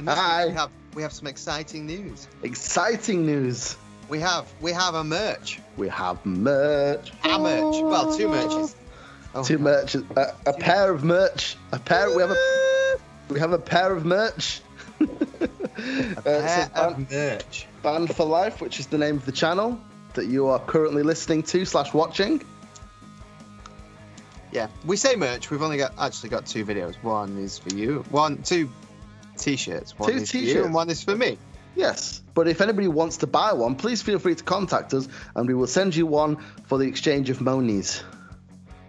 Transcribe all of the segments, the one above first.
And Hi. we have we have some exciting news. Exciting news. We have we have a merch. We have merch. A merch. Well, two merches. Oh, Two merch. A, a pair of merch. A pair. We have a. We have a pair of merch. A Uh, pair of merch. Band for Life, which is the name of the channel that you are currently listening to slash watching. Yeah, we say merch. We've only got actually got two videos. One is for you. One, two t-shirts. One Two is for you t-shirts. and one is for me. Yes, but if anybody wants to buy one, please feel free to contact us, and we will send you one for the exchange of monies.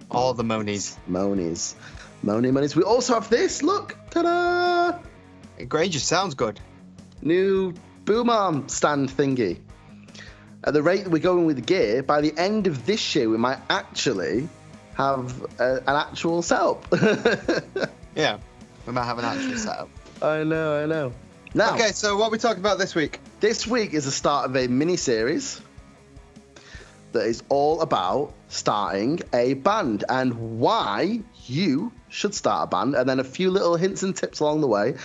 All the monies. Monies, money, monies. We also have this. Look, ta-da! Granger sounds good. New boom arm stand thingy. At the rate that we're going with gear, by the end of this year, we might actually have a, an actual setup. Yeah, we might have an actual setup. I know, I know. Now, Okay, so what are we talking about this week? this week is the start of a mini series that is all about starting a band and why you should start a band, and then a few little hints and tips along the way.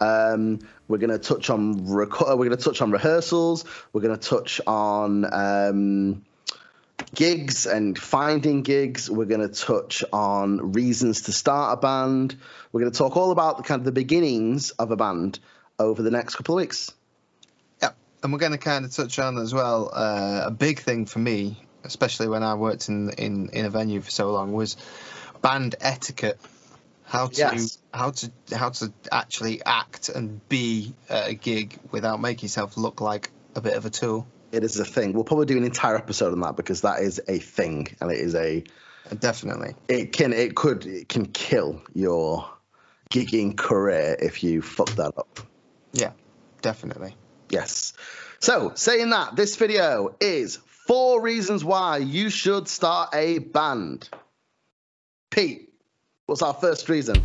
Um, we're going to touch on reco- we're going to touch on rehearsals. We're going to touch on um, gigs and finding gigs. We're going to touch on reasons to start a band. We're going to talk all about the kind of the beginnings of a band over the next couple of weeks. Yeah, and we're going to kind of touch on as well uh, a big thing for me, especially when I worked in in in a venue for so long, was band etiquette. How to Yes. how to how to actually act and be at a gig without making yourself look like a bit of a tool. It is a thing. We'll probably do an entire episode on that because that is a thing, and it is a Definitely. it can it could it can kill your gigging career if you fuck that up. Yeah, definitely. Yes. So saying that, this video is four reasons why you should start a band. Pete, what's our first reason?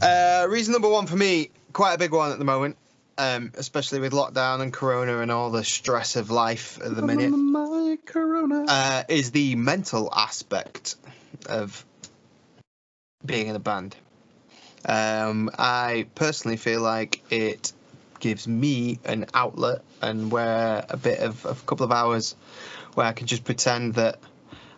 Uh, reason number one for me, quite a big one at the moment, um, especially with lockdown and corona and all the stress of life at the minute. My corona. uh, is the mental aspect of being in a band. Um, I personally feel like it gives me an outlet and where a bit of a couple of hours where I can just pretend that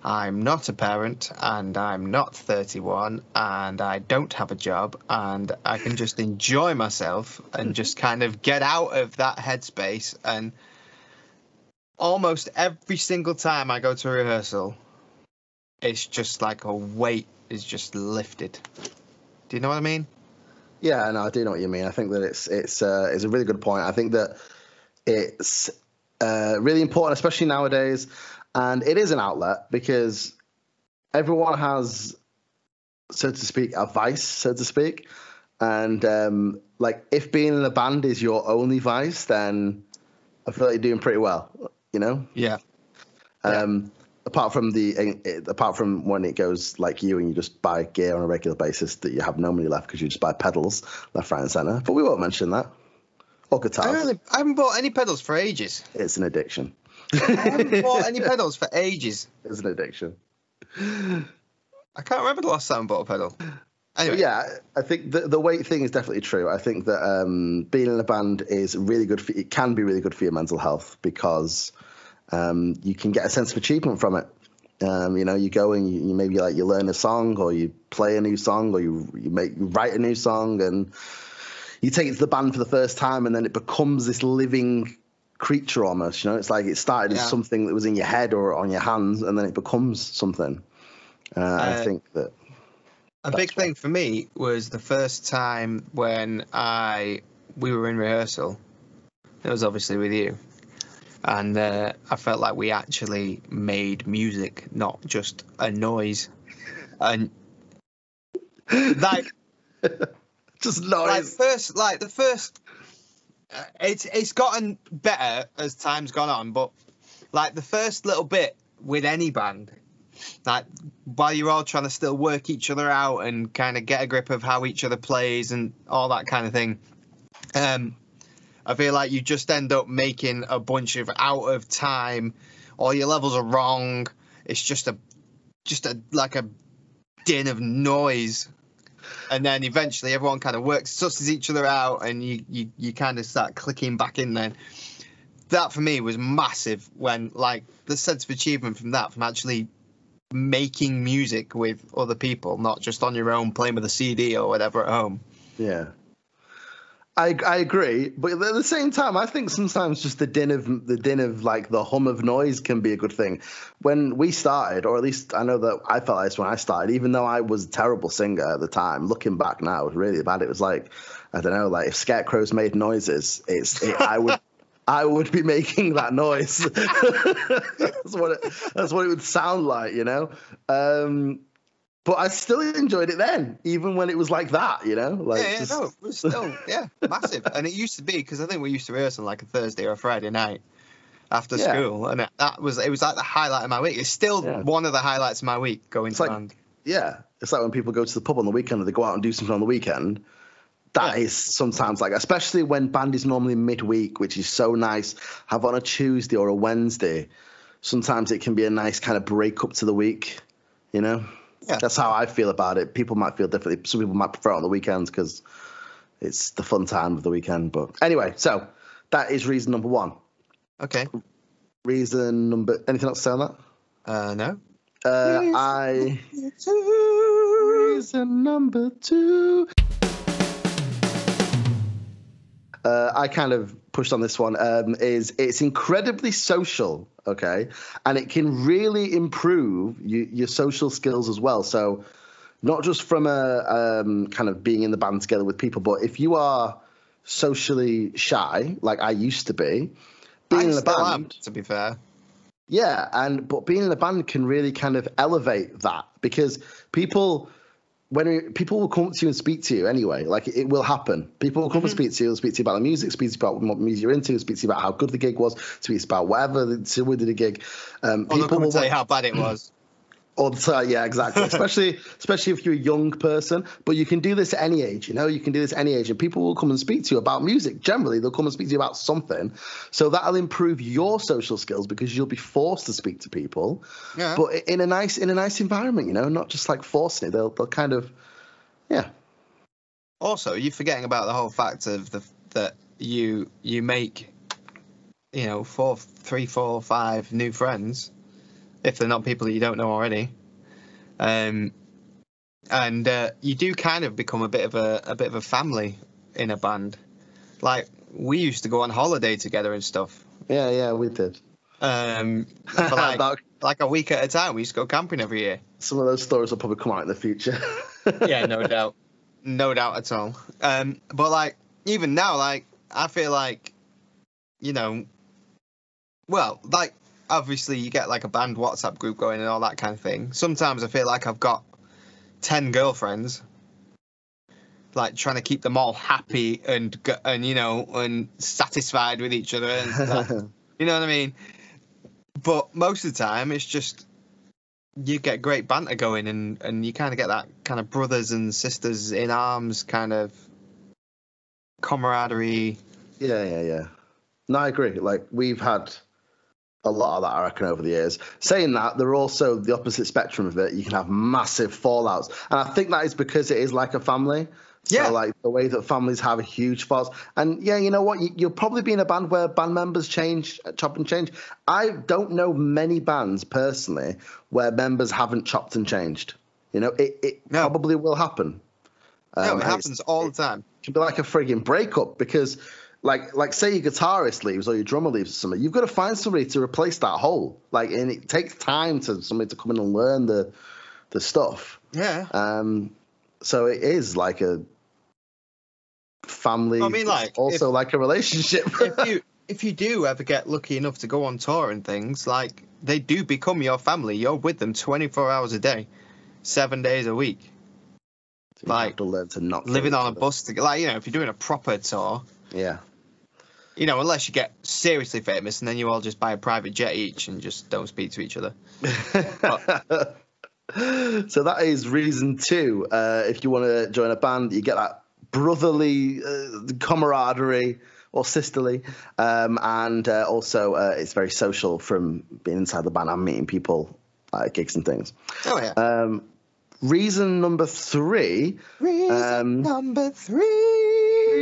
I'm not a parent and I'm not 31 and I don't have a job and I can just enjoy myself and just kind of get out of that headspace and almost every single time I go to a rehearsal, it's just like a weight is just lifted. Do you know what I mean? Yeah, no, I do know what you mean. I think that it's it's uh, it's a really good point. I think that it's uh, really important, especially nowadays, and it is an outlet because everyone has, so to speak, a vice, so to speak, and um, like if being in a band is your only vice, then I feel like you're doing pretty well. You know, Yeah. um, apart from the apart from when it goes like you and you just buy gear on a regular basis that you have no money left because you just buy pedals left, right, and center. But we won't mention that. Or I, guitars. really, I haven't bought any pedals for ages. It's an addiction. I haven't bought any pedals for ages. It's an addiction. I can't remember the last time I bought a pedal. Anyway, yeah, I think the the weight thing is definitely true. I think that um, being in a band is really good. For, it can be really good for your mental health because um, you can get a sense of achievement from it. Um, you know, you go and you, you maybe like you learn a song or you play a new song or you you make you write a new song and you take it to the band for the first time and then it becomes this living creature almost. You know, it's like it started Yeah. as something that was in your head or on your hands and then it becomes something. Uh, I Uh, think that a big thing for me was the first time when I we were in rehearsal. It was obviously with you, and uh, I felt like we actually made music, not just a noise. And like, just noise. like first, like the first, it's it's gotten better as time's gone on, but like the first little bit with any band, like while you're all trying to still work each other out and kind of get a grip of how each other plays and all that kind of thing. Um, I feel like you just end up making a bunch of out of time. All your levels are wrong. It's just a, just a like a din of noise. And then eventually everyone kind of works, susses each other out, and you you you kind of start clicking back in. Then that for me was massive. When like the sense of achievement from that, from actually making music with other people, not just on your own playing with a CD or whatever at home. Yeah. I, I agree, but at the same time, I think sometimes just the din of the din of like the hum of noise can be a good thing. When we started, or at least I know that I felt like this when I started, even though I was a terrible singer at the time. Looking back now, it was really bad. It was like I don't know, like if scarecrows made noises, it's it, I would. I would be making that noise. that's what it, that's what it would sound like, you know. Um, but I still enjoyed it then, even when it was like that, you know. Like yeah, yeah, just- no, it was still yeah, massive. And it used to be because I think we used to rehearse on like a Thursday or a Friday night after Yeah. school, and it, that was it was like the highlight of my week. It's still Yeah. one of the highlights of my week going It's to like- band. yeah, it's like when people go to the pub on the weekend or they go out and do something on the weekend. That is sometimes like, especially when band is normally midweek, which is so nice. Have on a Tuesday or a Wednesday. Sometimes it can be a nice kind of break up to the week. You know, Yeah. that's how I feel about it. People might feel differently. Some people might prefer it on the weekends because it's the fun time of the weekend. But anyway, so that is reason number one. Okay. Reason number anything else to say on that? Uh, no. Uh, Reason I reason number two. Uh, I kind of pushed on this one. Um, is it's incredibly social, okay, and it can really improve you, your social skills as well. So, not just from a um, kind of being in the band together with people, but if you are socially shy, like I used to be, being I in a band, am, to be fair. yeah, and but being in a band can really kind of elevate that because people, when people will come to you and speak to you anyway, like it will happen. People will come and speak to you, they'll speak to you about the music, speak to you about what music you're into, speak to you about how good the gig was, speak to you about whatever the we did a gig. Um, Or they'll come and will tell you how bad it was. All the time, yeah, exactly. especially, especially if you're a young person. But you can do this at any age. You know, you can do this at any age, and people will come and speak to you about music. Generally, they'll come and speak to you about something. So that'll improve your social skills because you'll be forced to speak to people, Yeah. but in a nice, in a nice environment. You know, not just like forcing it. They'll, they'll kind of, yeah, also, you're forgetting about the whole fact of the that you you make, you know, four, three, four, five new friends, if they're not people that you don't know already. Um, and uh, you do kind of become a bit of a a bit of a family in a band. Like we used to go on holiday together and stuff. yeah, yeah. We did. Um, for like, That- like a week at a time. We used to go camping every year. some of those stories will probably come out in the future. yeah, no doubt, no doubt at all. Um, but like even now, like I feel like, you know, well, like obviously you get like a band WhatsApp group going and all that kind of thing. Sometimes I feel like I've got ten girlfriends, like trying to keep them all happy and and you know and satisfied with each other you know what I mean. But most of the time, it's just you get great banter going, and and you kind of get that kind of brothers and sisters in arms kind of camaraderie. Yeah, yeah, yeah. No, I agree. Like we've had a lot of that, I reckon, over the years. Saying that, they're also the opposite spectrum of it. You can have massive fallouts, and I think that is because it is like a family. So, Yeah. like the way that families have a huge falls, and yeah, you know what? You, you'll probably be in a band where band members change, chop and change. I don't know many bands personally where members haven't chopped and changed. You know, it, it No. probably will happen. no, Um, it happens all the time. It can be like a frigging breakup because like like say your guitarist leaves or your drummer leaves or something, you've got to find somebody to replace that hole. Like and it takes time to somebody to come in and learn the the stuff. Yeah. Um so it is like a family I mean, like, also like a relationship. if you if you do ever get lucky enough to go on tour and things, like they do become your family. You're with them 24 hours a day, seven days a week, have like, to learn to not living on a bus. To, like you know, if you're doing a proper tour, Yeah. You know, unless you get seriously famous and then you all just buy a private jet each and just don't speak to each other. so that is reason two. Uh, if you want to join a band, you get that brotherly uh, camaraderie or sisterly, um, and uh, also uh, it's very social from being inside the band and meeting people at gigs and things. Oh yeah. Um, reason number three. Reason Um, number three.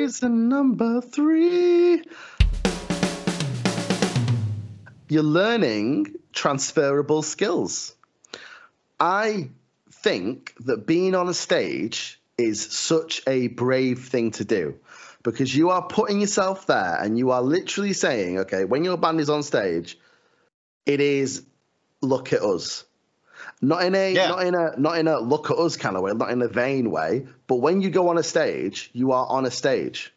Reason number three. You're learning transferable skills. I think that being on a stage is such a brave thing to do because you are putting yourself there and you are literally saying, okay, when your band is on stage, it is look at us. Not in a Yeah. not in a not in a look at us kind of way, not in a vain way, but when you go on a stage, you are on a stage.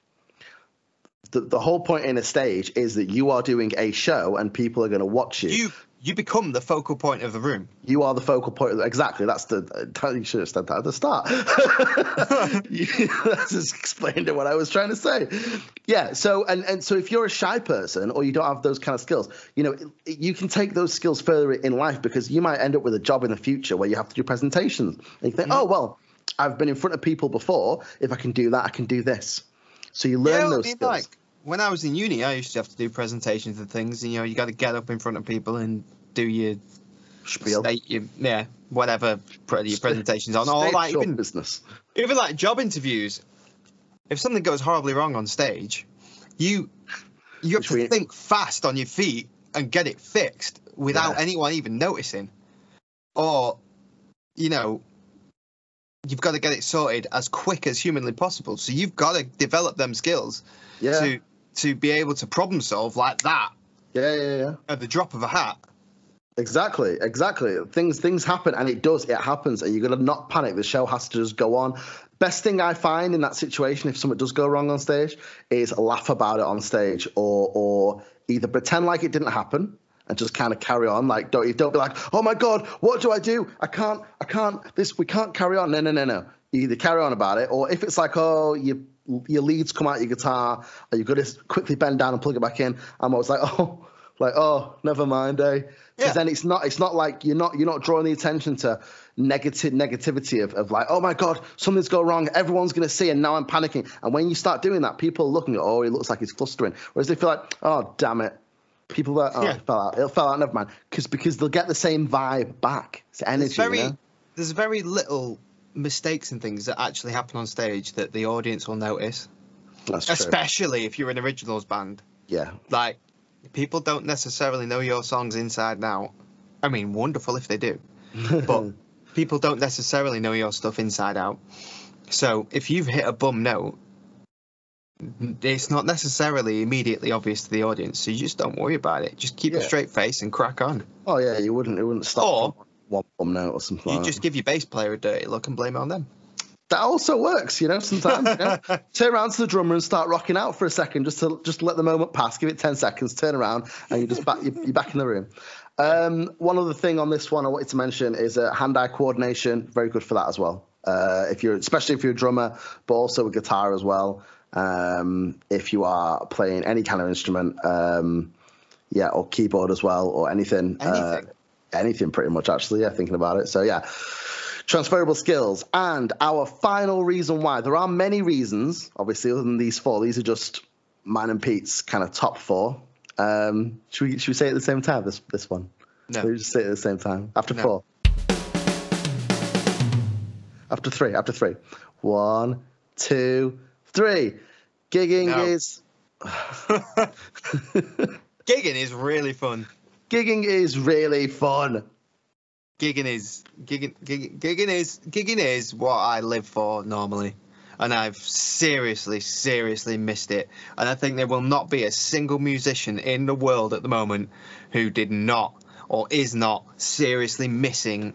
The, the whole point in a stage is that you are doing a show and people are going to watch you. You you become the focal point of the room. You are the focal point. Of the, exactly. That's the. You should have said that at the start. You- That's just explained what I was trying to say. Yeah. So and and so if you're a shy person or you don't have those kind of skills, you know, you can take those skills further in life because you might end up with a job in the future where you have to do presentations. And you think, mm-hmm. oh well, I've been in front of people before. If I can do that, I can do this. So you learn Yeah, those skills. like when I was in uni, I used to have to do presentations and things. And, you know, you got to get up in front of people and do your Spiel. state, your, yeah, whatever your presentations on, or like even business. even like job interviews. If something goes horribly wrong on stage, you you have Which to we- think fast on your feet and get it fixed without Yeah. anyone even noticing, or you know. You've got to get it sorted as quick as humanly possible. So you've got to develop them skills Yeah. to to be able to problem solve like that yeah. Yeah. Yeah. at the drop of a hat. Exactly, exactly. Things things happen, and it does. It happens, and you're gonna not panic. The show has to just go on. Best thing I find in that situation, if something does go wrong on stage, is laugh about it on stage, or or either pretend like it didn't happen and just kind of carry on. Like don't don't be like, oh my god, what do I do? I can't, I can't. This we can't carry on. No, no, no, no. You either carry on about it, or if it's like, oh, you your leads come out your guitar, or you've got to quickly bend down and plug it back in. I'm always like, oh, like oh, never mind, eh? Because Yeah. then it's not it's not like you're not you're not drawing the attention to negative negativity of, of like oh my god something's gone wrong everyone's gonna see and now I'm panicking and when you start doing that people are looking at oh he looks like he's clustering whereas they feel like oh damn it people that oh Yeah. it fell out it fell out never mind because because they'll get the same vibe back it's energy There's very you know? there's very little mistakes and things that actually happen on stage that the audience will notice, that's true especially if you're an originals band. yeah Like people don't necessarily know your songs inside and out. I mean, wonderful if they do, but people don't necessarily know your stuff inside out. So if you've hit a bum note, it's not necessarily immediately obvious to the audience. So you just don't worry about it. Just keep a straight face and crack on. oh yeah you wouldn't it wouldn't stop Or- one bum note or something You like just that. give your bass player a dirty look and blame it on them. that also works you know sometimes you know? turn around to the drummer and start rocking out for a second just to just let the moment pass give it 10 seconds turn around and you're just back you're, you're back in the room um, one other thing on this one i wanted to mention is uh, hand-eye coordination very good for that as well uh, if you're especially if you're a drummer but also a guitar as well um, if you are playing any kind of instrument um, yeah or keyboard as well or anything uh, Anything. pretty much actually yeah thinking about it so yeah transferable skills. And our final reason why there are many reasons, obviously, other than these four. These are just mine and Pete's kind of top four. Um, should we should we say it at the same time? This this one. No. Should we just say it at the same time after No. four. After three. After three. One, two, three. Gigging No. is Gigging is really fun. Gigging is really fun. Gigging is gigging, gigging, gigging is gigging is what I live for normally, and I've seriously, seriously missed it. And I think there will not be a single musician in the world at the moment who did not or is not seriously missing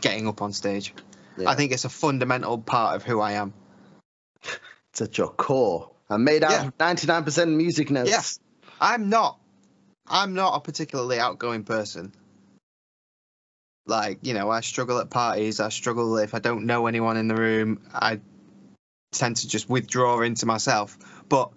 getting up on stage. Yeah. I think it's a fundamental part of who I am. It's at your core. I'm made out Yeah. of 99% music notes. Yeah. I'm not. I'm not a particularly outgoing person. Like, you know, I struggle at parties. I struggle if I don't know anyone in the room. I tend to just withdraw into myself. But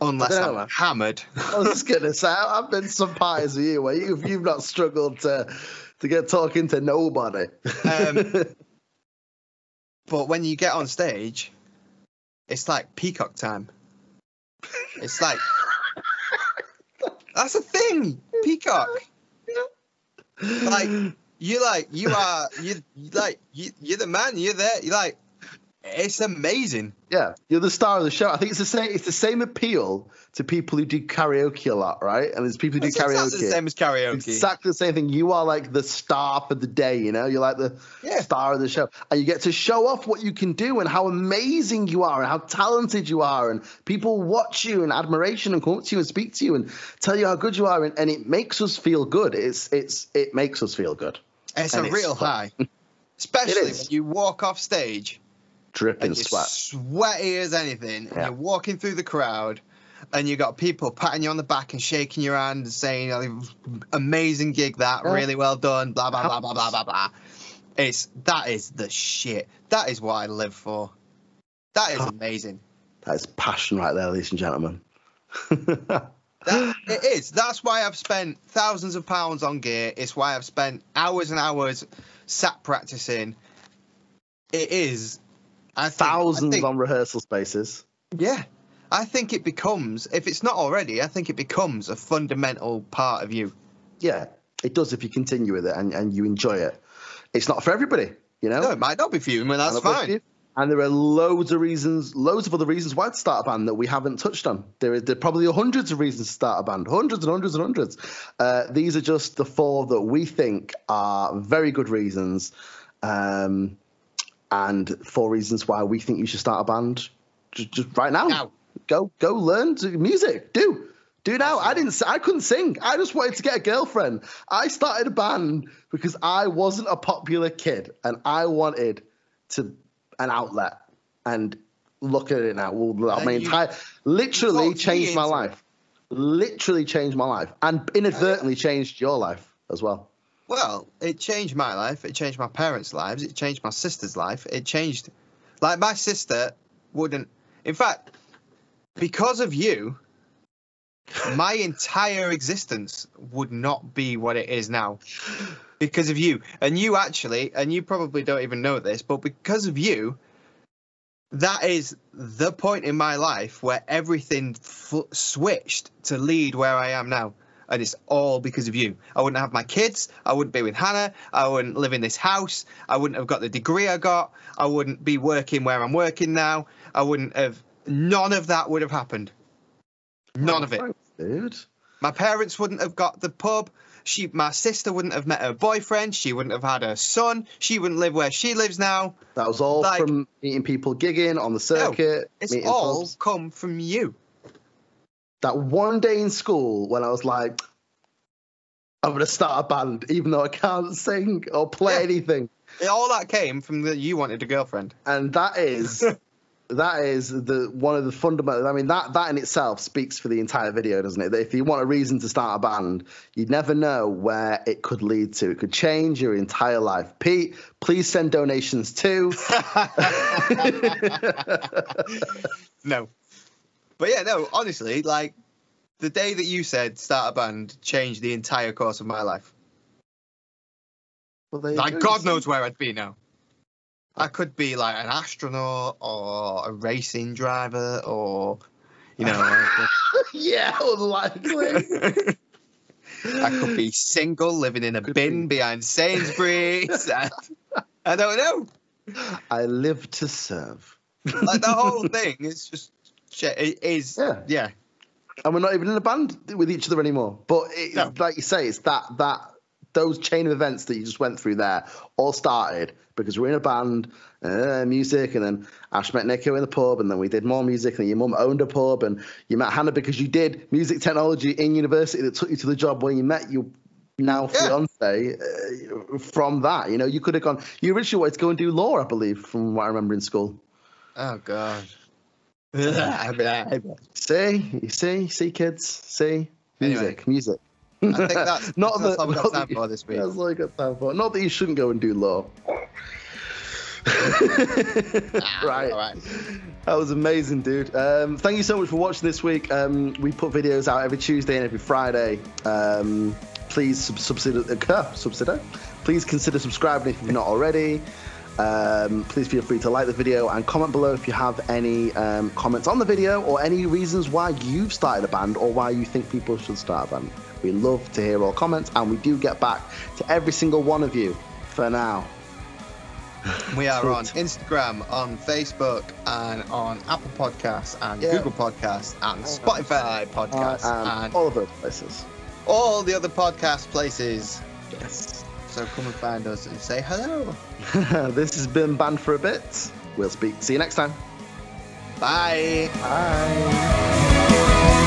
unless I'm know. hammered, I was just gonna say I've been to some parties with you where you've you've not struggled to to get talking to nobody. Um, but when you get on stage, it's like peacock time. It's like that's a thing, peacock. Like you like you are you like you, you're the man. You're there. You're like it's amazing. Yeah, you're the star of the show. I think it's the same. It's the same appeal to people who do karaoke a lot, right? And there's people who It's do karaoke. exactly the same as karaoke. Exactly the same thing. You are like the star for the day, you know? You're like the Yeah. star of the show. And you get to show off what you can do and how amazing you are and how talented you are. And people watch you in admiration and come up to you and speak to you and tell you how good you are. And, and it makes us feel good. It's it's it makes us feel good. It's And a it's real fun. high, especially when you walk off stage Dripping and sweat. sweaty as anything, and Yeah. you're walking through the crowd, and you got people patting you on the back and shaking your hand and saying, "Oh, "Amazing gig, that Yeah. really well done." Blah blah blah blah blah blah blah. It's that is the shit. That is what I live for. That is amazing. That is passion right there, ladies and gentlemen. That, it is. That's why I've spent thousands of pounds on gear. It's why I've spent hours and hours sat practicing. It is. I think, I Thousands think- on rehearsal spaces. Yeah. I think it becomes, if it's not already, I think it becomes a fundamental part of you. Yeah, it does if you continue with it and, and you enjoy it. It's not for everybody, you know? No, it might not be for you, and that's And I'll fine. And there are loads of reasons, loads of other reasons why to start a band that we haven't touched on. There are, there are probably hundreds of reasons to start a band, hundreds and hundreds and hundreds. Uh, these are just the four that we think are very good reasons, um, and four reasons why we think you should start a band just, just right now. Now. Go, go learn music. Do. Do now. I didn't. I couldn't sing. I just wanted to get a girlfriend. I started a band because I wasn't a popular kid, and I wanted to an outlet. And look at it now. Well, my entire, literally changed my life. Literally changed my life, and inadvertently changed your life as well. Well, it changed my life. It changed my parents' lives. It changed my sister's life. It changed, like my sister wouldn't. In fact, because of you, my entire existence would not be what it is now. Because of you, and you actually, and you probably don't even know this, but because of you, that is the point in my life where everything switched to lead where I am now. And it's all because of you. I wouldn't have my kids. I wouldn't be with Hannah. I wouldn't live in this house. I wouldn't have got the degree I got. I wouldn't be working where I'm working now. I wouldn't have. None of that would have happened. None of it. Dude. My parents wouldn't have got the pub. She, my sister wouldn't have met her boyfriend. She wouldn't have had her son. She wouldn't live where she lives now. That was all Like- from meeting people gigging on the circuit. It's all pubs. come from you. That one day in school when I was like, I'm gonna start a band, even though I can't sing or play Yeah. anything. It- all that came from the you wanted a girlfriend. And that is that is the one of the fundamental I mean that that in itself speaks for the entire video, doesn't it? That if you want a reason to start a band, you never know where it could lead to. It could change your entire life. Pete, please send donations too. no. But yeah, no, honestly, like the day that you said start a band changed the entire course of my life. Well, Like go. God knows where I'd be now. I could be like an astronaut or a racing driver or you know yeah, unlikely. I could be single living in a Could bin behind Sainsbury's. I don't know. I live to serve. Like the whole thing is just shit. It is Yeah. yeah. and we're not even in a band with each other anymore. But it, No. like you say, it's that that those chain of events that you just went through there all started because we're in a band, uh, music, and then Ash met Nico in the pub, and then we did more music, and your mum owned a pub, and you met Hannah because you did music technology in university that took you to the job where you met your now Yeah. fiance uh, from that. You know, you could have gone. You originally wanted to go and do law, I believe, from what I remember in school. Oh god. See, you see, see, kids, see, Anyway. music, music. I think that's not that's that, all we got not time that- for this week. That's all I got time for. Not that you shouldn't go and do law. right. All right. That was amazing, dude. Um, thank you so much for watching this week. Um, we put videos out every Tuesday and every Friday. Um, please sub- uh, subsider. Please consider subscribing if you've not already. Um, please feel free to like the video and comment below if you have any um, comments on the video or any reasons why you've started a band or why you think people should start a band. We love to hear all comments and we do get back to every single one of you for now. We are on Instagram, on Facebook, and on Apple Podcasts, and Yeah. Google Podcasts, and Spotify Podcasts, Uh, and and all of those places. all the other podcast places. Yes. So come and find us and say hello. this has been Banned for a Bit. We'll speak. See you next time. Bye. Bye.